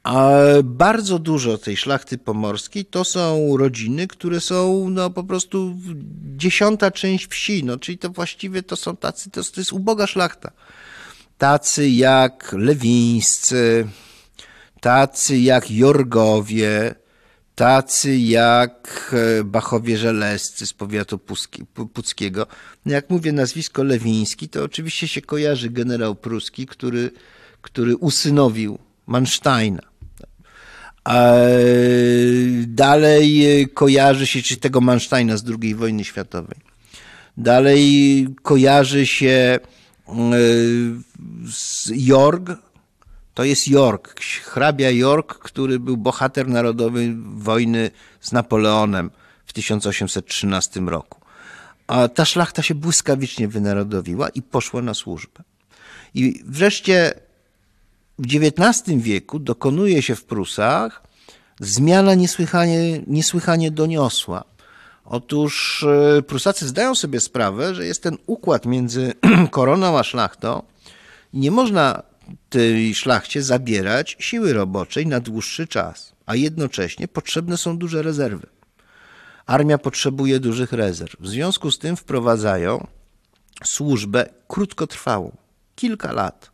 A bardzo dużo tej szlachty pomorskiej to są rodziny, które są no, po prostu dziesiąta część wsi, no, czyli to właściwie to są tacy, to, to jest uboga szlachta. Tacy jak Lewińscy, tacy jak Jorgowie, tacy jak e, Bachowie Żelescy z powiatu puckiego. No jak mówię nazwisko Lewiński, to oczywiście się kojarzy generał pruski, który, który usynowił Mansteina. Dalej kojarzy się, czy tego Mansteina z II wojny światowej. Dalej kojarzy się e, Jorg, to jest York, hrabia York, który był bohater narodowy wojny z Napoleonem w 1813 roku. A ta szlachta się błyskawicznie wynarodowiła i poszła na służbę. I wreszcie w XIX wieku dokonuje się w Prusach zmiana niesłychanie, niesłychanie doniosła. Otóż e, Prusacy zdają sobie sprawę, że jest ten układ między koroną a szlachtą i nie można tej szlachcie zabierać siły roboczej na dłuższy czas, a jednocześnie potrzebne są duże rezerwy. Armia potrzebuje dużych rezerw. W związku z tym wprowadzają służbę krótkotrwałą, kilka lat,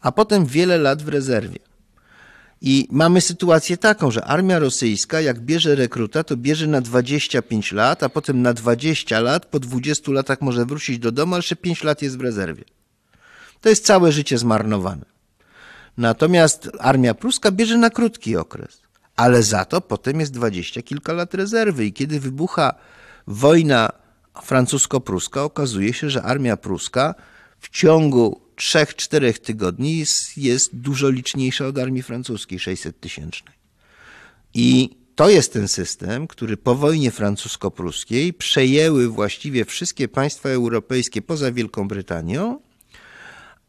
a potem wiele lat w rezerwie. I mamy sytuację taką, że armia rosyjska, jak bierze rekruta, to bierze na 25 lat, a potem na 20 lat, po 20 latach może wrócić do domu, ale jeszcze 5 lat jest w rezerwie. To jest całe życie zmarnowane. Natomiast armia pruska bierze na krótki okres, ale za to potem jest dwadzieścia kilka lat rezerwy i kiedy wybucha wojna francusko-pruska, okazuje się, że armia pruska w ciągu 3-4 tygodni jest, dużo liczniejsza od armii francuskiej 600 tysięcznej. I to jest ten system, który po wojnie francusko-pruskiej przejęły właściwie wszystkie państwa europejskie poza Wielką Brytanią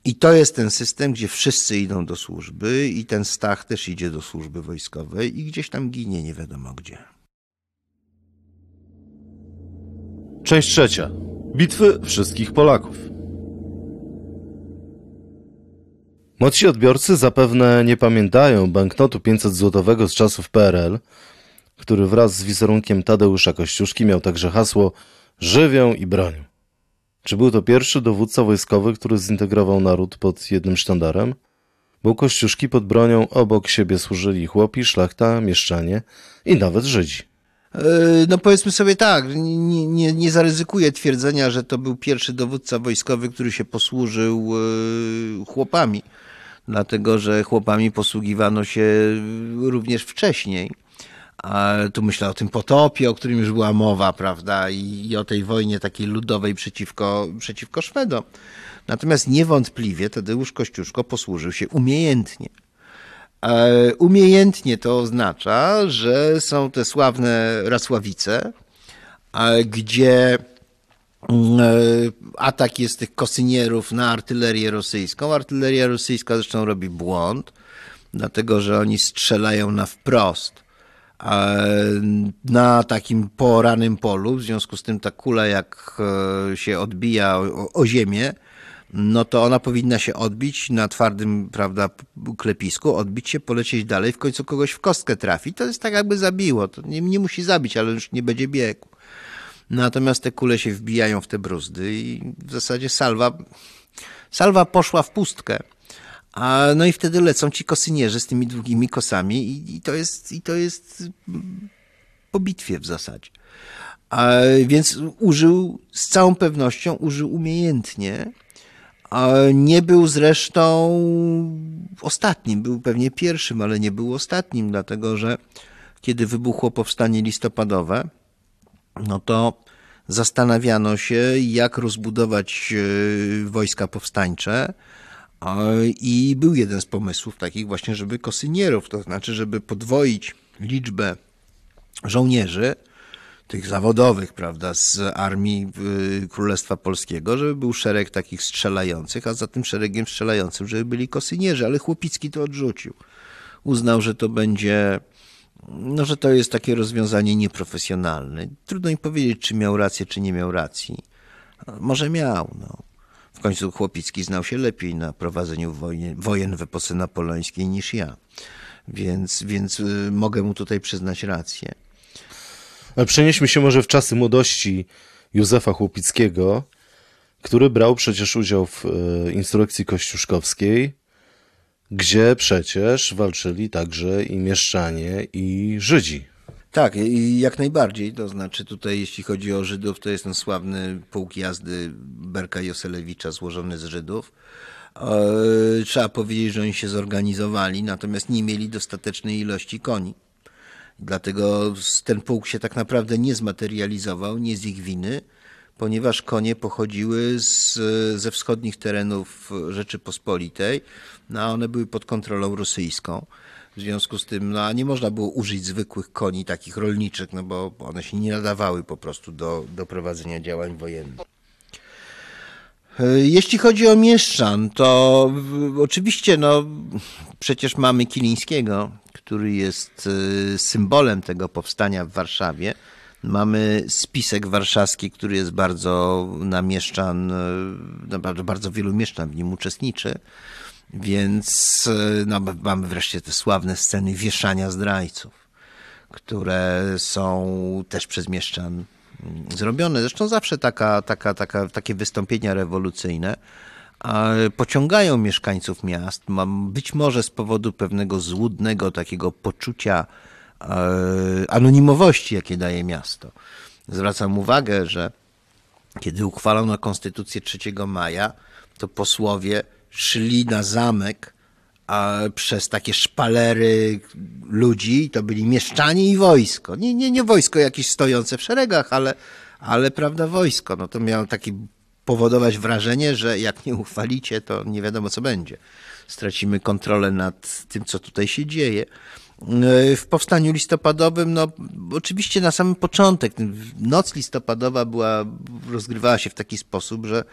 i to jest ten system, gdzie wszyscy idą do służby i ten Stach też idzie do służby wojskowej i gdzieś tam ginie nie wiadomo gdzie. Część trzecia. Bitwy wszystkich Polaków. Młodsi odbiorcy zapewne nie pamiętają banknotu 500-złotowego z czasów PRL, który wraz z wizerunkiem Tadeusza Kościuszki miał także hasło Żywią i bronią. Czy był to pierwszy dowódca wojskowy, który zintegrował naród pod jednym sztandarem? Był Kościuszki pod bronią obok siebie służyli chłopi, szlachta, mieszczanie i nawet Żydzi. E, no powiedzmy sobie tak, nie, nie, nie zaryzykuję twierdzenia, że to był pierwszy dowódca wojskowy, który się posłużył e, chłopami, dlatego że chłopami posługiwano się również wcześniej. A tu myślę o tym potopie, o którym już była mowa, prawda, i, i o tej wojnie takiej ludowej przeciwko, przeciwko Szwedom. Natomiast niewątpliwie Tadeusz Kościuszko posłużył się umiejętnie. E, umiejętnie to oznacza, że są te sławne Rasławice, e, gdzie atak jest tych kosynierów na artylerię rosyjską. Artyleria rosyjska zresztą robi błąd, dlatego że oni strzelają na wprost na takim poranym polu, w związku z tym ta kula jak e, się odbija o, o ziemię, no to ona powinna się odbić na twardym, prawda, klepisku, odbić się, polecieć dalej, w końcu kogoś w kostkę trafi. To jest tak jakby zabiło. To nie, nie musi zabić, ale już nie będzie biegł. Natomiast te kule się wbijają w te bruzdy i w zasadzie salwa, salwa poszła w pustkę. A, no i wtedy lecą ci kosynierzy z tymi długimi kosami i, i to, jest, i to jest po bitwie w zasadzie. A, więc użył, z całą pewnością użył umiejętnie. A nie był zresztą ostatnim, był pewnie pierwszym, ale nie był ostatnim, dlatego że kiedy wybuchło powstanie listopadowe, no to zastanawiano się, jak rozbudować e, wojska powstańcze i był jeden z pomysłów takich właśnie, żeby kosynierów, to znaczy, żeby podwoić liczbę żołnierzy, tych zawodowych, prawda, z armii y, Królestwa Polskiego, żeby był szereg takich strzelających, a za tym szeregiem strzelającym, żeby byli kosynierzy, ale Chłopicki to odrzucił. Uznał, że to będzie, no, że to jest takie rozwiązanie nieprofesjonalne. Trudno mi powiedzieć, czy miał rację, czy nie miał racji. Może miał, no. W końcu Chłopicki znał się lepiej na prowadzeniu wojen, wojen w epoce napoleońskiej niż ja. Więc, więc y, mogę mu tutaj przyznać rację. Ale przenieśmy się może w czasy młodości Józefa Chłopickiego, który brał przecież udział w e, insurrekcji kościuszkowskiej, gdzie przecież walczyli także i mieszczanie, i Żydzi. Tak, i jak najbardziej. To znaczy tutaj, jeśli chodzi o Żydów, to jest ten sławny pułk jazdy Berka Joselewicza złożony z Żydów. E, Trzeba powiedzieć, że oni się zorganizowali, natomiast nie mieli dostatecznej ilości koni. Dlatego ten pułk się tak naprawdę nie zmaterializował, nie z ich winy, ponieważ konie pochodziły z, ze wschodnich terenów Rzeczypospolitej, no a one były pod kontrolą rosyjską. W związku z tym, no a nie można było użyć zwykłych koni, takich rolniczych, no bo one się nie nadawały po prostu do, do prowadzenia działań wojennych. Jeśli chodzi o mieszczan, to oczywiście, no przecież mamy Kilińskiego, który jest y, symbolem tego powstania w Warszawie. Mamy spisek warszawski, który jest bardzo na mieszczan, bardzo, bardzo wielu mieszczan w nim uczestniczy. Więc y, no, mamy wreszcie te sławne sceny wieszania zdrajców, które są też przez mieszczan mm, zrobione. Zresztą zawsze taka, taka, taka, takie wystąpienia rewolucyjne pociągają mieszkańców miast, być może z powodu pewnego złudnego takiego poczucia e, anonimowości, jakie daje miasto. Zwracam uwagę, że kiedy uchwalono Konstytucję 3 maja, to posłowie szli na zamek a przez takie szpalery ludzi, to byli mieszczanie i wojsko. Nie, nie, nie wojsko jakieś stojące w szeregach, ale, ale prawda, wojsko. No to miało taki powodować wrażenie, że jak nie uchwalicie, to nie wiadomo co będzie. Stracimy kontrolę nad tym, co tutaj się dzieje. W powstaniu listopadowym, no oczywiście na samym początek, noc listopadowa była, rozgrywała się w taki sposób, że,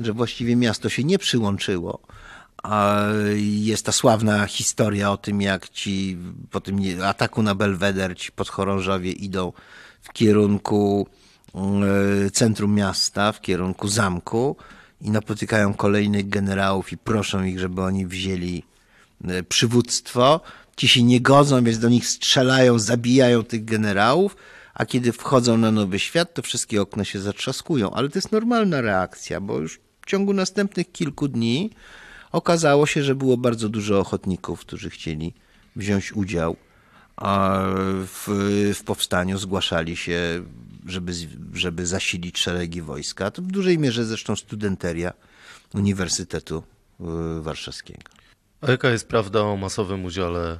że właściwie miasto się nie przyłączyło. A jest ta sławna historia o tym, jak ci po tym ataku na Belweder ci podchorążowie idą w kierunku E, centrum miasta, w kierunku zamku i napotykają kolejnych generałów i proszą ich, żeby oni wzięli e, przywództwo. Ci się nie godzą, więc do nich strzelają, zabijają tych generałów, a kiedy wchodzą na nowy świat, to wszystkie okna się zatrzaskują. Ale to jest normalna reakcja, bo już w ciągu następnych kilku dni okazało się, że było bardzo dużo ochotników, którzy chcieli wziąć udział w, w powstaniu, zgłaszali się żeby, żeby zasilić szeregi wojska. To w dużej mierze zresztą studenteria Uniwersytetu y, Warszawskiego. A jaka jest prawda o masowym udziale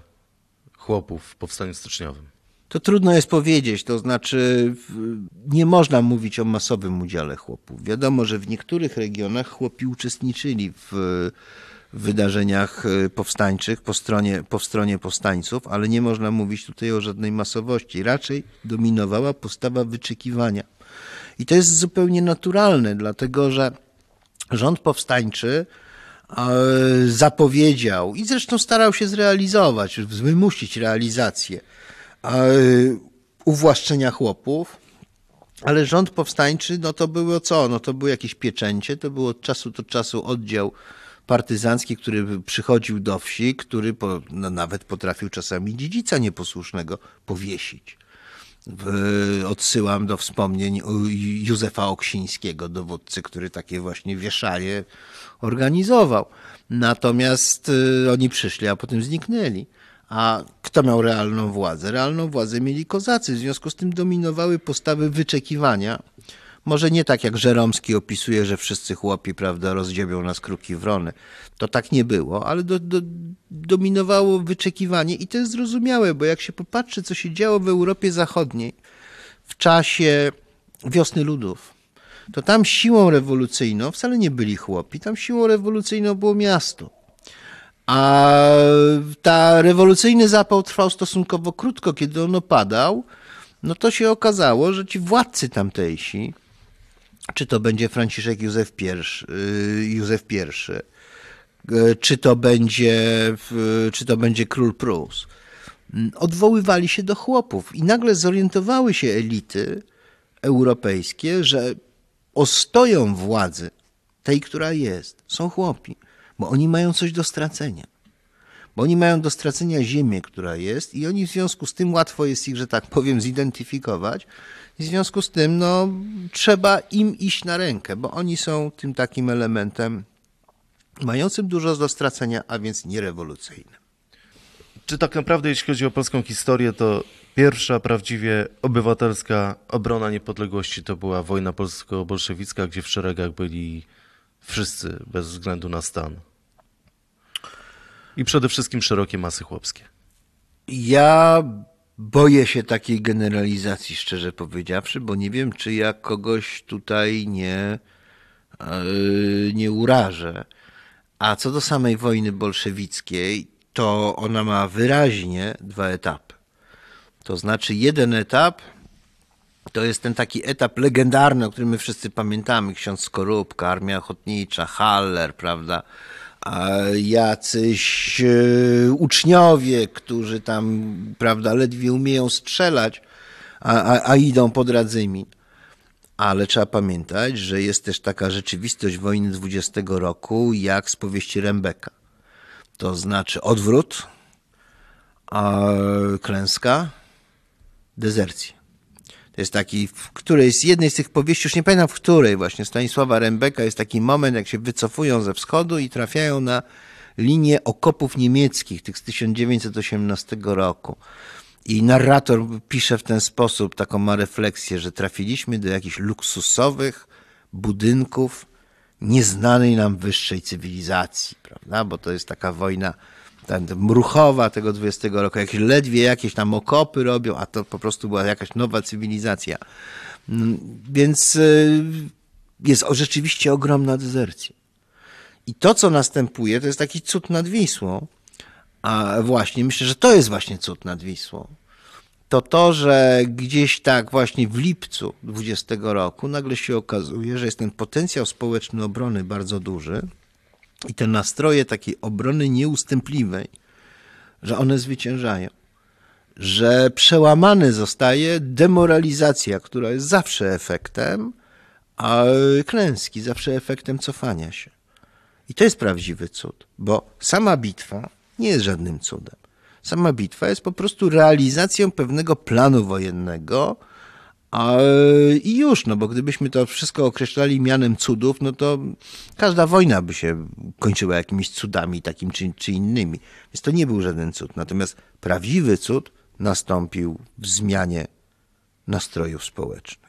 chłopów w powstaniu styczniowym? To trudno jest powiedzieć, to znaczy nie można mówić o masowym udziale chłopów. Wiadomo, że w niektórych regionach chłopi uczestniczyli w wydarzeniach e, powstańczych po stronie, po stronie powstańców, ale nie można mówić tutaj o żadnej masowości. Raczej dominowała postawa wyczekiwania. I to jest zupełnie naturalne, dlatego że rząd powstańczy e, zapowiedział i zresztą starał się zrealizować, wymusić realizację uwłaszczenia chłopów, ale rząd powstańczy, no to było co? No to było jakieś pieczęcie, to było od czasu do czasu oddział partyzancki, który przychodził do wsi, który po, no, nawet potrafił czasami dziedzica nieposłusznego powiesić. Odsyłam do wspomnień Józefa Oksińskiego, dowódcy, który takie właśnie wieszanie organizował. Natomiast y, oni przyszli, a potem zniknęli. A kto miał realną władzę? Realną władzę mieli kozacy, w związku z tym dominowały postawy wyczekiwania może nie tak jak Żeromski opisuje, że wszyscy chłopi, prawda, rozdziebią nas kruki wrony. To tak nie było, ale do, do, dominowało wyczekiwanie i to jest zrozumiałe, bo jak się popatrzy, co się działo w Europie Zachodniej w czasie wiosny ludów, to tam siłą rewolucyjną wcale nie byli chłopi, tam siłą rewolucyjną było miasto. A ta rewolucyjny zapał trwał stosunkowo krótko, kiedy on opadał, no to się okazało, że ci władcy tamtejsi, czy to będzie Franciszek Józef I, y, Józef I y, czy to będzie, czy to będzie król Prus, mm, odwoływali się do chłopów i nagle zorientowały się elity europejskie, że ostoją władzy, tej, która jest, są chłopi, bo oni mają coś do stracenia. Bo oni mają do stracenia ziemię, która jest, i oni w związku z tym łatwo jest ich, że tak powiem, zidentyfikować. I w związku z tym no, trzeba im iść na rękę, bo oni są tym takim elementem mającym dużo do stracenia, a więc nierewolucyjnym. Czy tak naprawdę, jeśli chodzi o polską historię, to pierwsza prawdziwie obywatelska obrona niepodległości to była wojna polsko-bolszewicka, gdzie w szeregach byli wszyscy bez względu na stan? I przede wszystkim szerokie masy chłopskie. Ja boję się takiej generalizacji, szczerze powiedziawszy, bo nie wiem, czy ja kogoś tutaj nie, yy, nie urażę. A co do samej wojny bolszewickiej, to ona ma wyraźnie dwa etapy. To znaczy, jeden etap to jest ten taki etap legendarny, o którym my wszyscy pamiętamy. Ksiądz Skorupka, Armia Ochotnicza, Haller, prawda? A jacyś e, uczniowie, którzy tam, prawda, ledwie umieją strzelać, a, a, a idą pod Radzymin. Ale trzeba pamiętać, że jest też taka rzeczywistość wojny 20 roku, jak z powieści Rembeka. To znaczy odwrót, klęska, dezercja. Jest taki, w której z jednej z tych powieści, już nie pamiętam w której właśnie, Stanisława Rembeka jest taki moment, jak się wycofują ze wschodu i trafiają na linię okopów niemieckich, tych z 1918 roku. I narrator pisze w ten sposób, taką ma refleksję, że trafiliśmy do jakichś luksusowych budynków nieznanej nam wyższej cywilizacji, prawda? Bo to jest taka wojna ten, mruchowa tego 20 roku, jakieś ledwie jakieś tam okopy robią, a to po prostu była jakaś nowa cywilizacja. Mm, więc y, jest rzeczywiście ogromna dezercja. I to, co następuje, to jest taki cud nad Wisłą. A właśnie, myślę, że to jest właśnie cud nad Wisłą. To to, że gdzieś tak właśnie w lipcu 20 roku nagle się okazuje, że jest ten potencjał społeczny obrony bardzo duży, i te nastroje takiej obrony nieustępliwej, że one zwyciężają, że przełamany zostaje demoralizacja, która jest zawsze efektem, a klęski zawsze efektem cofania się. I to jest prawdziwy cud, bo sama bitwa nie jest żadnym cudem. Sama bitwa jest po prostu realizacją pewnego planu wojennego, a, I już, no bo gdybyśmy to wszystko określali mianem cudów, no to każda wojna by się kończyła jakimiś cudami, takim czy, czy innymi. Więc to nie był żaden cud. Natomiast prawdziwy cud nastąpił w zmianie nastrojów społecznych.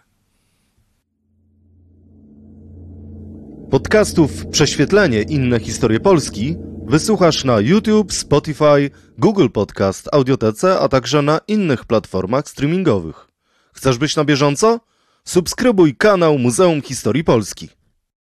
Podcastów Prześwietlenie inne historie Polski wysłuchasz na YouTube, Spotify, Google Podcast, Audiotece, a także na innych platformach streamingowych. Chcesz być na bieżąco? Subskrybuj kanał Muzeum Historii Polski.